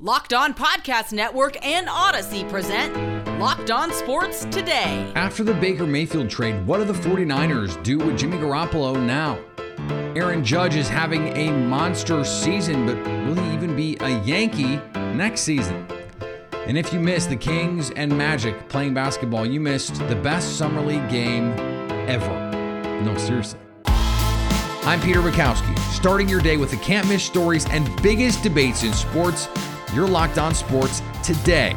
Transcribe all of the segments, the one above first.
Locked On Podcast Network and Odyssey present Locked On Sports Today. After the Baker Mayfield trade, what do the 49ers do with Jimmy Garoppolo now? Aaron Judge is having a monster season, but will he even be a Yankee next season? And if you missed the Kings and Magic playing basketball, you missed the best summer league game ever. No, seriously. I'm Peter Bukowski, starting your day with the can't miss stories and biggest debates in sports. You're locked on sports today.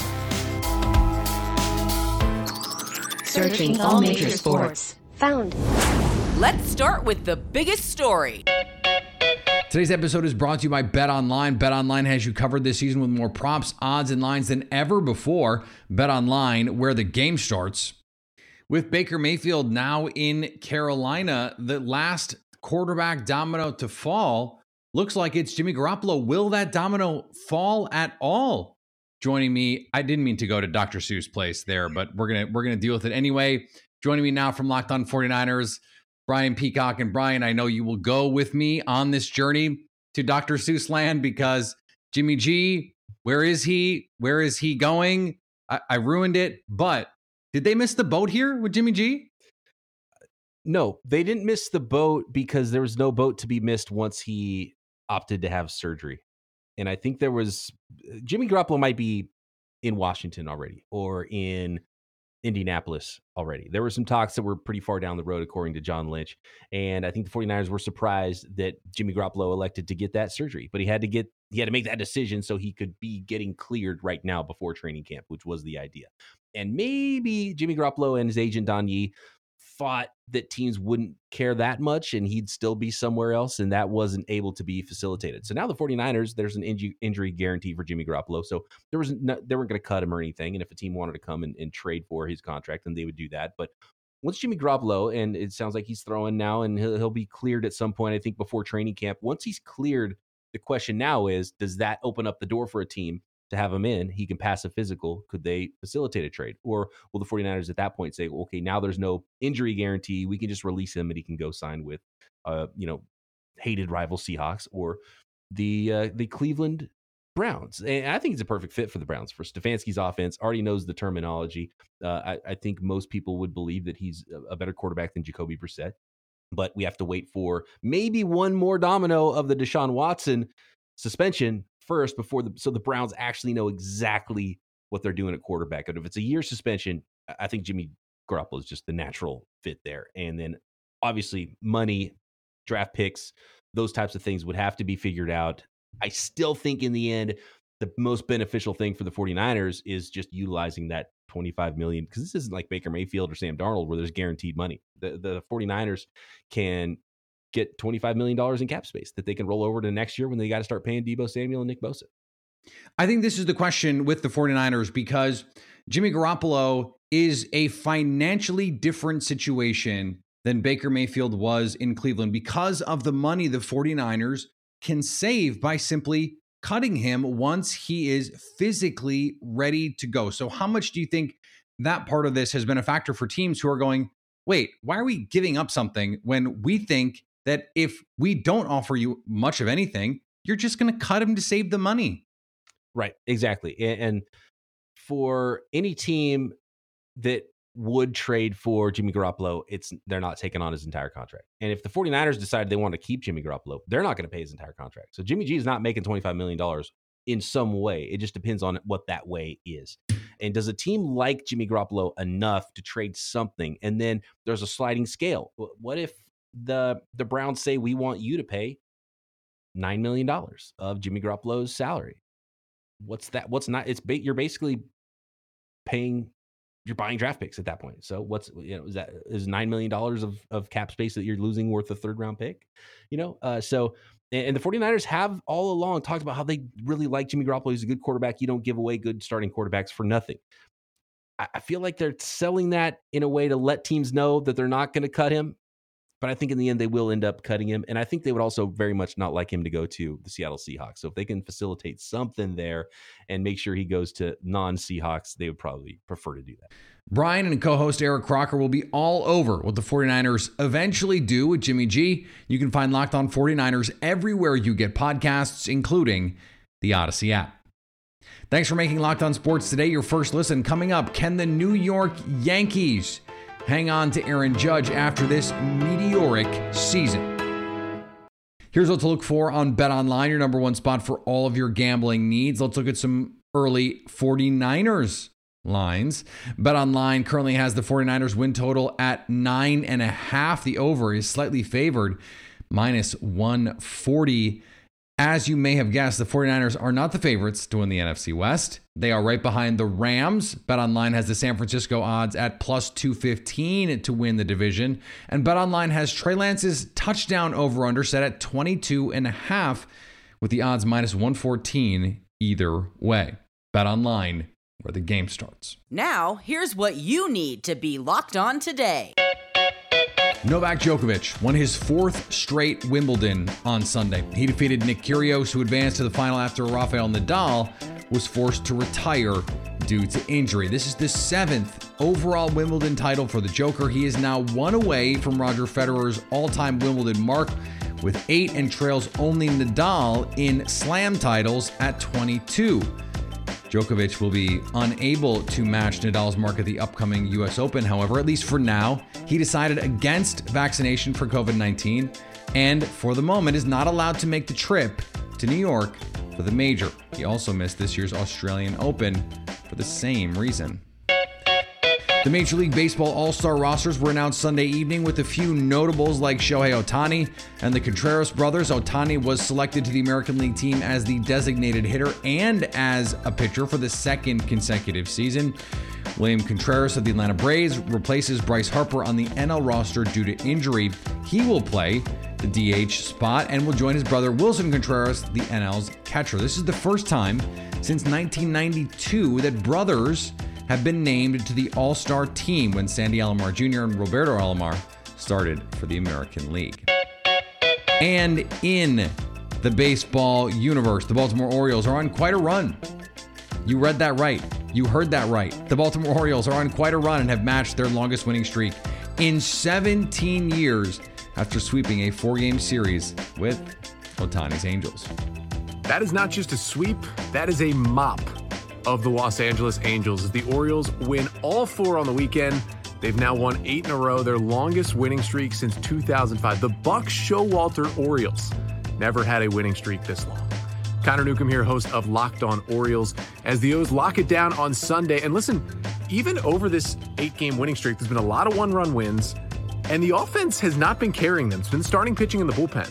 Searching all major sports. Found. Let's start with the biggest story. Today's episode is brought to you by Bet Online. Bet Online has you covered this season with more props, odds, and lines than ever before. Bet Online, where the game starts. With Baker Mayfield now in Carolina, the last quarterback domino to fall looks like it's Jimmy Garoppolo. Will that domino fall at all? Joining me, I didn't mean to go to Dr. Seuss place there, but we're gonna we're gonna deal with it anyway. Joining me now from Locked On 49ers, Brian Peacock. And Brian, I know you will go with me on this journey to Dr. Seuss land because Jimmy G, where is he? Where is he going? I, I ruined it, but did they miss the boat here with Jimmy G? No, they didn't miss the boat because there was no boat to be missed once he opted to have surgery. And I think there was uh, Jimmy Garoppolo might be in Washington already or in Indianapolis already. There were some talks that were pretty far down the road, according to John Lynch. And I think the 49ers were surprised that Jimmy Garoppolo elected to get that surgery, but he had to get, he had to make that decision so he could be getting cleared right now before training camp, which was the idea. And maybe Jimmy Garoppolo and his agent Don Yee thought that teams wouldn't care that much and he'd still be somewhere else and that wasn't able to be facilitated. So now the 49ers there's an injury, injury guarantee for Jimmy Garoppolo. So there was no, they weren't going to cut him or anything and if a team wanted to come and, and trade for his contract then they would do that. But once Jimmy Garoppolo and it sounds like he's throwing now and he'll, he'll be cleared at some point I think before training camp. Once he's cleared the question now is does that open up the door for a team to have him in, he can pass a physical. Could they facilitate a trade? Or will the 49ers at that point say, okay, now there's no injury guarantee. We can just release him and he can go sign with, uh, you know, hated rival Seahawks or the uh, the Cleveland Browns. And I think he's a perfect fit for the Browns for Stefanski's offense. Already knows the terminology. Uh, I, I, think most people would believe that he's a better quarterback than Jacoby Brissett. But we have to wait for maybe one more domino of the Deshaun Watson suspension first before the so the Browns actually know exactly what they're doing at quarterback. And if it's a year suspension, I think Jimmy Garoppolo is just the natural fit there. And then obviously money, draft picks, those types of things would have to be figured out. I still think in the end, the most beneficial thing for the 49ers is just utilizing that 25 million because this isn't like Baker Mayfield or Sam Darnold where there's guaranteed money. The the 49ers can get $25 million in cap space that they can roll over to next year when they got to start paying Deebo Samuel and Nick Bosa. I think this is the question with the 49ers because Jimmy Garoppolo is a financially different situation than Baker Mayfield was in Cleveland because of the money the 49ers can save by simply cutting him once he is physically ready to go. So, how much do you think that part of this has been a factor for teams who are going, wait, why are we giving up something when we think that if we don't offer you much of anything, you're just going to cut him to save the money. Right, exactly. And for any team that would trade for Jimmy Garoppolo, it's they're not taking on his entire contract. And if the 49ers decide they want to keep Jimmy Garoppolo, they're not going to pay his entire contract. So Jimmy G is not making $25 million in some way. It just depends on what that way is. And does a team like Jimmy Garoppolo enough to trade something? And then there's a sliding scale. What if the the Browns say we want you to pay nine million dollars of Jimmy Garoppolo's salary. What's that? What's not? It's ba- you're basically paying. You're buying draft picks at that point. So what's you know is that is nine million dollars of of cap space that you're losing worth a third round pick? You know, uh, so and the 49ers have all along talked about how they really like Jimmy Garoppolo. He's a good quarterback. You don't give away good starting quarterbacks for nothing. I feel like they're selling that in a way to let teams know that they're not going to cut him but I think in the end they will end up cutting him. And I think they would also very much not like him to go to the Seattle Seahawks. So if they can facilitate something there and make sure he goes to non Seahawks, they would probably prefer to do that. Brian and co host Eric Crocker will be all over what the 49ers eventually do with Jimmy G. You can find Locked On 49ers everywhere you get podcasts, including the Odyssey app. Thanks for making Locked On Sports today your first listen. Coming up, can the New York Yankees hang on to Aaron Judge after this meteoric season? Here's what to look for on Bet Online, your number one spot for all of your gambling needs. Let's look at some early 49ers lines. Bet Online currently has the 49ers win total at nine and a half. The over is slightly favored, minus 140. As you may have guessed, the 49ers are not the favorites to win the NFC West. They are right behind the Rams. BetOnline has the San Francisco odds at plus 215 to win the division. And BetOnline has Trey Lance's touchdown over under set at 22 and a half with the odds minus 114 either way. BetOnline where the game starts. Now, here's what you need to be locked on today. Novak Djokovic won his fourth straight Wimbledon on Sunday. He defeated Nick Kyrgios, who advanced to the final after Rafael Nadal was forced to retire due to injury. This is the seventh overall Wimbledon title for the Joker. He is now one away from Roger Federer's all-time Wimbledon mark with eight and trails only Nadal in slam titles at 22. Djokovic will be unable to match Nadal's mark at the upcoming US Open. However, at least for now, he decided against vaccination for COVID 19 and for the moment is not allowed to make the trip to New York for the major. He also missed this year's Australian Open for the same reason. The Major League Baseball All Star rosters were announced Sunday evening with a few notables like Shohei Ohtani and the Contreras brothers. Ohtani was selected to the American League team as the designated hitter and as a pitcher for the second consecutive season. William Contreras of the Atlanta Braves replaces Bryce Harper on the NL roster due to injury. He will play the DH spot and will join his brother Willson Contreras, the NL's catcher. This is the first time since 1992 that brothers have been named to the All Star team when Sandy Alomar Jr. and Roberto Alomar started for the American League. And in the baseball universe, the Baltimore Orioles are on quite a run. You read that right. You heard that right. The Baltimore Orioles are on quite a run and have matched their longest winning streak in 17 years after sweeping a four game series with Ohtani's Angels. That is not just a sweep, that is a mop of the Los Angeles Angels as the Orioles win all four on the weekend. They've now won eight in a row, their longest winning streak since 2005. The Buck Showalter Orioles never had a winning streak this long. Connor Newcomb here, host of Locked On Orioles, as the O's lock it down on Sunday. And listen, even over this eight game winning streak, there's been a lot of one run wins, and the offense has not been carrying them. It's been starting pitching in the bullpen.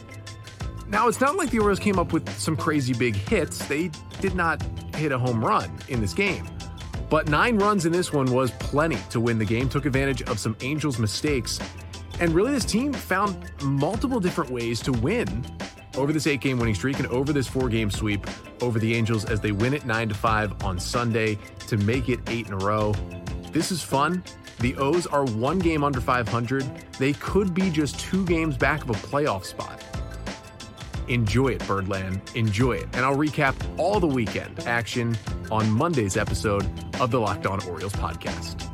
Now, it's not like the Orioles came up with some crazy big hits. They did not hit a home run in this game. But nine runs in this one was plenty to win the game, took advantage of some Angels mistakes. And really, this team found multiple different ways to win over this eight game winning streak and over this four game sweep over the Angels as they win it 9 to 5 on Sunday to make it eight in a row. This is fun. The O's are one game under 500. They could be just two games back of a playoff spot. Enjoy it, Birdland. Enjoy it. And I'll recap all the weekend action on Monday's episode of the Locked On Orioles podcast.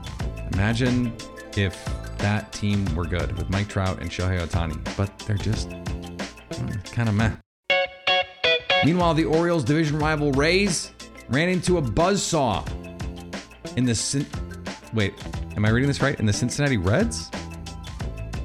Imagine if that team were good with Mike Trout and Shohei Ohtani, but they're just mm, kind of meh. Meanwhile, the Orioles division rival Rays ran into a buzzsaw in the. Cin- Wait, am I reading this right? In the Cincinnati Reds?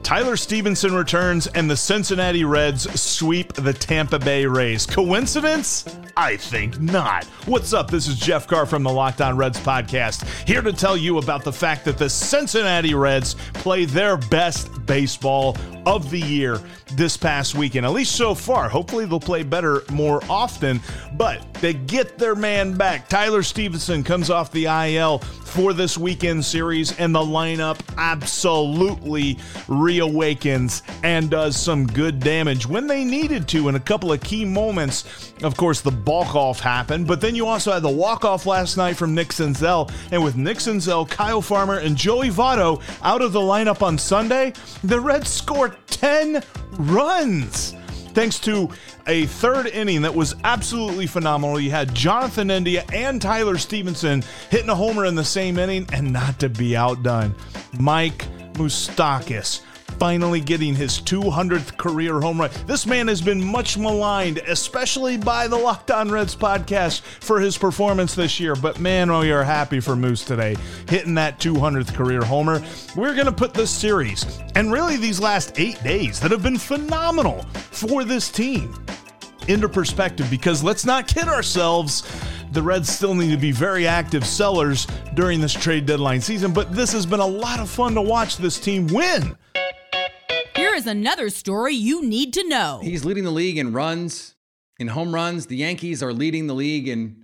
Tyler Stephenson returns and the Cincinnati Reds sweep the Tampa Bay Rays. Coincidence? I think not. What's up? This is Jeff Carr from the Locked On Reds podcast, here to tell you about the fact that the Cincinnati Reds play their best baseball of the year this past weekend, at least so far. Hopefully, they'll play better more often, but they get their man back. Tyler Stephenson comes off the IL for this weekend series, and the lineup absolutely reawakens and does some good damage when they needed to in a couple of key moments. Of course, the balk off happened, but then you also had the walk off last night from Nick Senzel, and with Nick Senzel, Kyle Farmer, and Joey Votto out of the lineup on Sunday, the Reds scored 10 runs thanks to a third inning that was absolutely phenomenal. You had Jonathan India and Tyler Stephenson hitting a homer in the same inning, and not to be outdone, Mike Moustakas finally getting his 200th career home run. This man has been much maligned, especially by the Locked On Reds podcast for his performance this year. But man, oh, you're happy for Moose today, hitting that 200th career homer. We're going to put this series and really these last eight days that have been phenomenal for this team into perspective because let's not kid ourselves. The Reds still need to be very active sellers during this trade deadline season, but this has been a lot of fun to watch this team win. Is another story you need to know. He's leading the league in runs, in home runs. The Yankees are leading the league in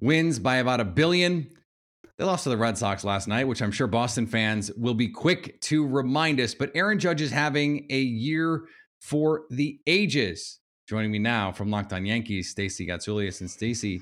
wins by about a billion. They lost to the Red Sox last night, which I'm sure Boston fans will be quick to remind us. But Aaron Judge is having a year for the ages. Joining me now from Locked On Yankees, Stacey Gotsulias. And Stacey,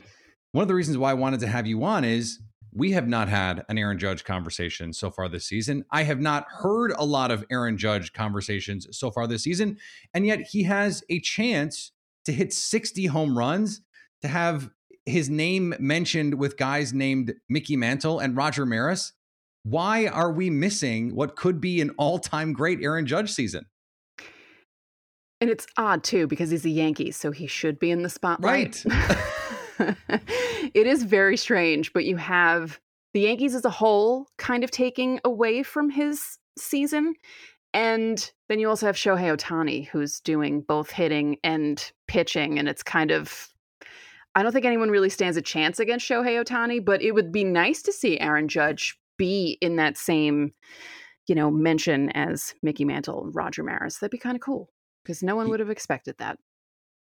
one of the reasons why I wanted to have you on is we have not had an Aaron Judge conversation so far this season. I have not heard a lot of Aaron Judge conversations so far this season. And yet he has a chance to hit 60 home runs, to have his name mentioned with guys named Mickey Mantle and Roger Maris. Why are we missing what could be an all time great Aaron Judge season? And it's odd too because he's a Yankee, so he should be in the spotlight. Right. it is very strange, but you have the Yankees as a whole kind of taking away from his season. And then you also have Shohei Ohtani, who's doing both hitting and pitching. And it's kind of, I don't think anyone really stands a chance against Shohei Ohtani, but it would be nice to see Aaron Judge be in that same, you know, mention as Mickey Mantle and Roger Maris. That'd be kind of cool because no one would have expected that.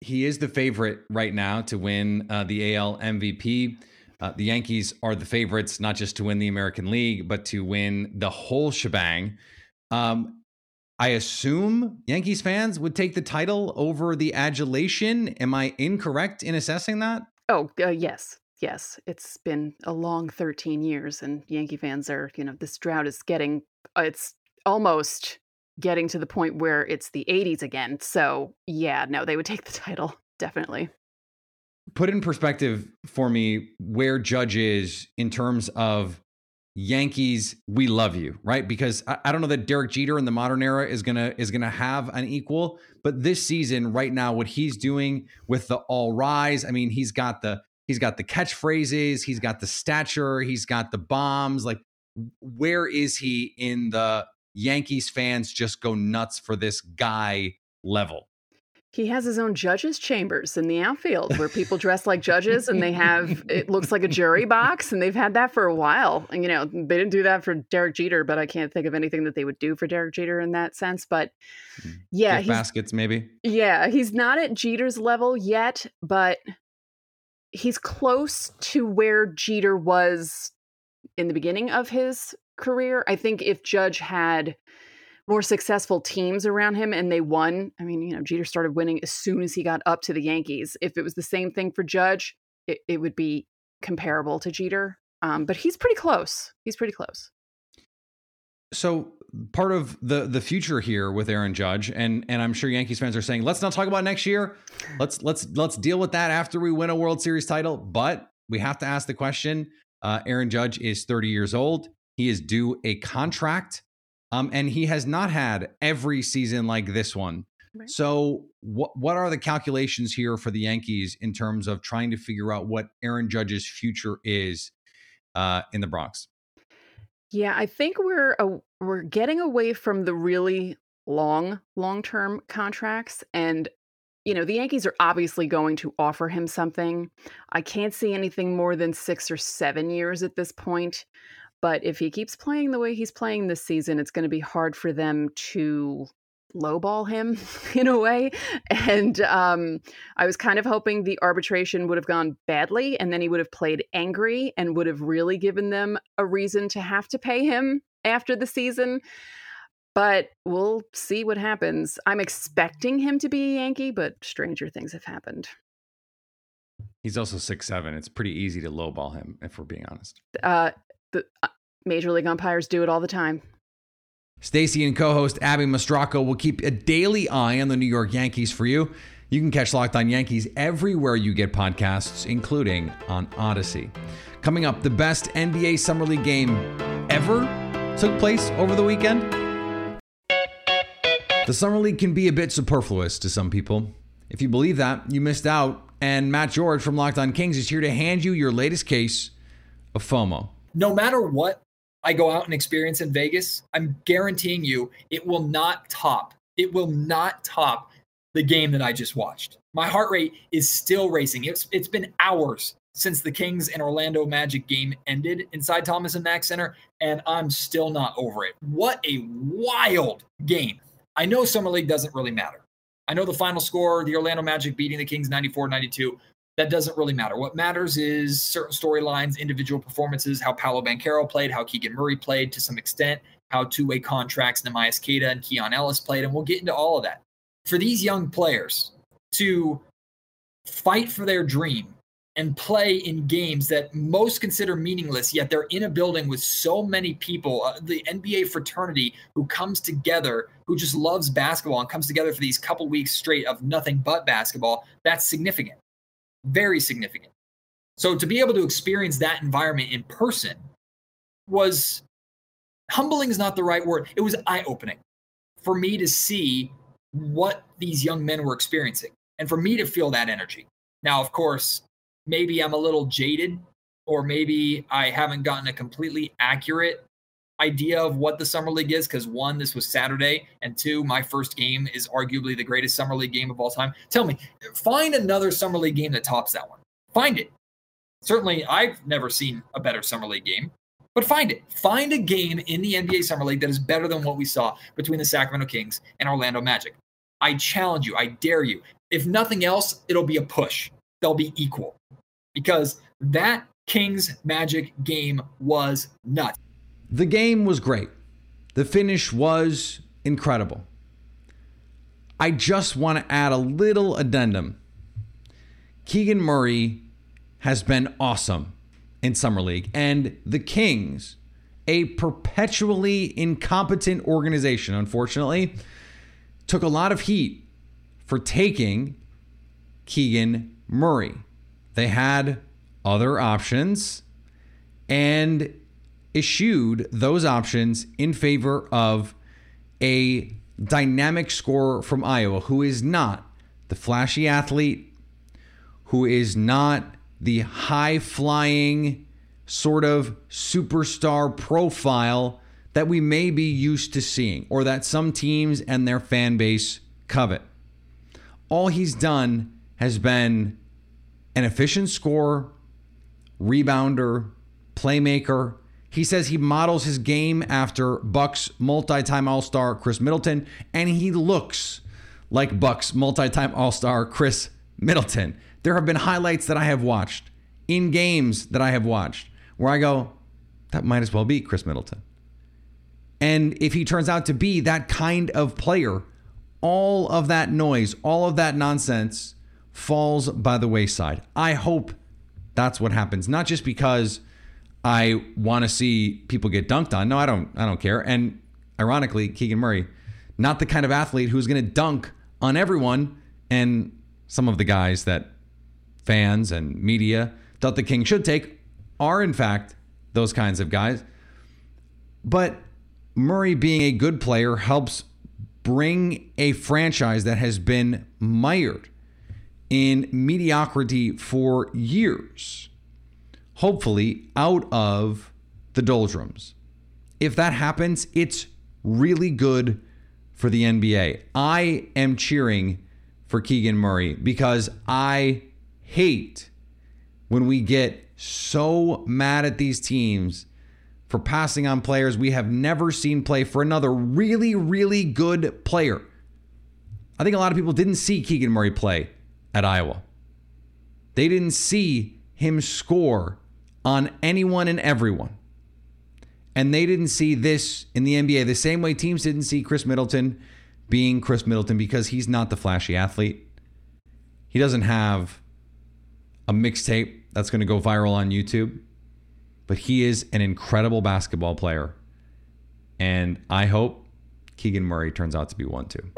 He is the favorite right now to win uh, the AL MVP. Uh, the Yankees are the favorites, not just to win the American League, but to win the whole shebang. Um, I assume Yankees fans would take the title over the adulation. Am I incorrect in assessing that? Oh, uh, yes. Yes. It's been a long 13 years, and Yankee fans are, you know, this drought is getting, uh, it's almost getting to the point where it's the 80s again. So, yeah, no, they would take the title, definitely. Put in perspective for me where Judge is in terms of Yankees, we love you, right? Because I, I, don't know that Derek Jeter in the modern era is gonna is gonna have an equal, but this season, right now, what he's doing with the all rise, I mean, he's got the he's got the catchphrases, he's got the stature, he's got the bombs. Like, where is he in the Yankees fans just go nuts for this guy level? He has his own judges' chambers in the outfield where people dress like judges and they have it looks like a jury box and they've had that for a while. And you know, they didn't do that for Derek Jeter, but I can't think of anything that they would do for Derek Jeter in that sense. But hmm. yeah, baskets maybe. Yeah, he's not at Jeter's level yet, but he's close to where Jeter was in the beginning of his career. I think if Judge had more successful teams around him and they won. I mean, you know, Jeter started winning as soon as he got up to the Yankees. If it was the same thing for Judge, it, it would be comparable to Jeter. Um, but he's pretty close. He's pretty close. So part of the the future here with Aaron Judge, and and I'm sure Yankees fans are saying, let's not talk about next year. Let's let's let's deal with that after we win a World Series title. But we have to ask the question. Uh, Aaron Judge is 30 years old. He is due a contract. Um, and he has not had every season like this one. Right. So, what what are the calculations here for the Yankees in terms of trying to figure out what Aaron Judge's future is uh, in the Bronx? Yeah, I think we're uh, we're getting away from the really long long term contracts, and you know the Yankees are obviously going to offer him something. I can't see anything more than six or seven years at this point. But if he keeps playing the way he's playing this season, it's going to be hard for them to lowball him in a way. And um, I was kind of hoping the arbitration would have gone badly and then he would have played angry and would have really given them a reason to have to pay him after the season. But we'll see what happens. I'm expecting him to be a Yankee, but stranger things have happened. He's also six seven. It's pretty easy to lowball him, if we're being honest. Uh, the uh, major league umpires do it all the time. Stacey and co-host Abby Mastracco will keep a daily eye on the New York Yankees for you. You can catch Locked On Yankees everywhere you get podcasts, including on Odyssey. Coming up, the best NBA Summer League game ever took place over the weekend. The Summer League can be a bit superfluous to some people. If you believe that, you missed out. And Matt George from Locked On Kings is here to hand you your latest case of FOMO. No matter what I go out and experience in Vegas, I'm guaranteeing you it will not top. It will not top the game that I just watched. My heart rate is still racing. It's it's been hours since the Kings and Orlando Magic game ended inside Thomas and Mack Center, and I'm still not over it. What a wild game. I know Summer League doesn't really matter. I know the final score, the Orlando Magic beating the Kings 94 92. That doesn't really matter. What matters is certain storylines, individual performances, how Paolo Banchero played, how Keegan Murray played to some extent, how two way contracts Neemias Queta and Keon Ellis played. And we'll get into all of that. For these young players to fight for their dream and play in games that most consider meaningless, yet they're in a building with so many people, uh, the NBA fraternity who comes together, who just loves basketball and comes together for these couple weeks straight of nothing but basketball. That's significant, very significant. So to be able to experience that environment in person was humbling is not the right word. It was eye opening for me to see what these young men were experiencing and for me to feel that energy. Now, of course, maybe I'm a little jaded, or maybe I haven't gotten a completely accurate idea of what the summer league is because one this was saturday and two my first game is arguably the greatest summer league game of all time. Tell me find another summer league game that tops that one. Find it. Certainly i've never seen a better summer league game but find it. Find a game in the nba summer league that is better than what we saw between the sacramento kings and orlando magic. I challenge you i dare you. If nothing else it'll be a push. They'll be equal. Because that Kings Magic game was nuts. The game was great. The finish was incredible. I just want to add a little addendum. Keegan Murray has been awesome in Summer League, and the Kings, a perpetually incompetent organization, unfortunately, took a lot of heat for taking Keegan Murray. They had other options and eschewed those options in favor of a dynamic scorer from Iowa who is not the flashy athlete, who is not the high flying sort of superstar profile that we may be used to seeing or that some teams and their fan base covet. All he's done has been an efficient scorer, rebounder, playmaker. He says he models his game after Bucks multi-time All-Star Khris Middleton, and he looks like Bucks multi-time All-Star Khris Middleton. There have been highlights that I have watched in games that I have watched where I go, that might as well be Khris Middleton. And if he turns out to be that kind of player, all of that noise, all of that nonsense falls by the wayside. I hope that's what happens. Not just because I want to see people get dunked on. No, I don't. I don't care. And ironically, Keegan Murray, not the kind of athlete who's going to dunk on everyone. And some of the guys that fans and media thought the King should take are, in fact, those kinds of guys. But Murray being a good player helps bring a franchise that has been mired in mediocrity for years, hopefully out of the doldrums. If that happens, it's really good for the NBA. I am cheering for Keegan Murray because I hate when we get so mad at these teams for passing on players we have never seen play for another really, really good player. I think a lot of people didn't see Keegan Murray play at Iowa. They didn't see him score on anyone and everyone. And they didn't see this in the NBA the same way teams didn't see Khris Middleton being Khris Middleton because he's not the flashy athlete. He doesn't have a mixtape that's going to go viral on YouTube, but he is an incredible basketball player. And I hope Keegan Murray turns out to be one too.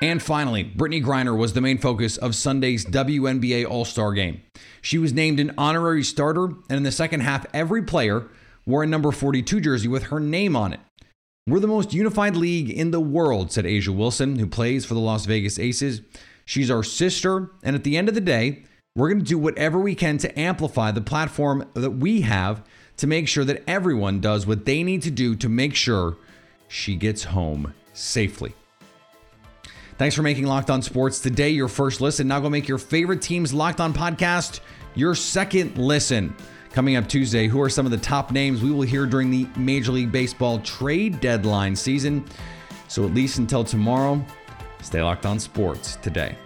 And finally, Brittney Griner was the main focus of Sunday's WNBA All Star game. She was named an honorary starter, and in the second half, every player wore a number 42 jersey with her name on it. We're the most unified league in the world, said A'ja Wilson, who plays for the Las Vegas Aces. She's our sister, and at the end of the day, we're going to do whatever we can to amplify the platform that we have to make sure that everyone does what they need to do to make sure she gets home safely. Thanks for making Locked On Sports today your first listen. Now go make your favorite team's Locked On podcast your second listen. Coming up Tuesday, who are some of the top names we will hear during the Major League Baseball trade deadline season? So at least until tomorrow, stay locked on sports today.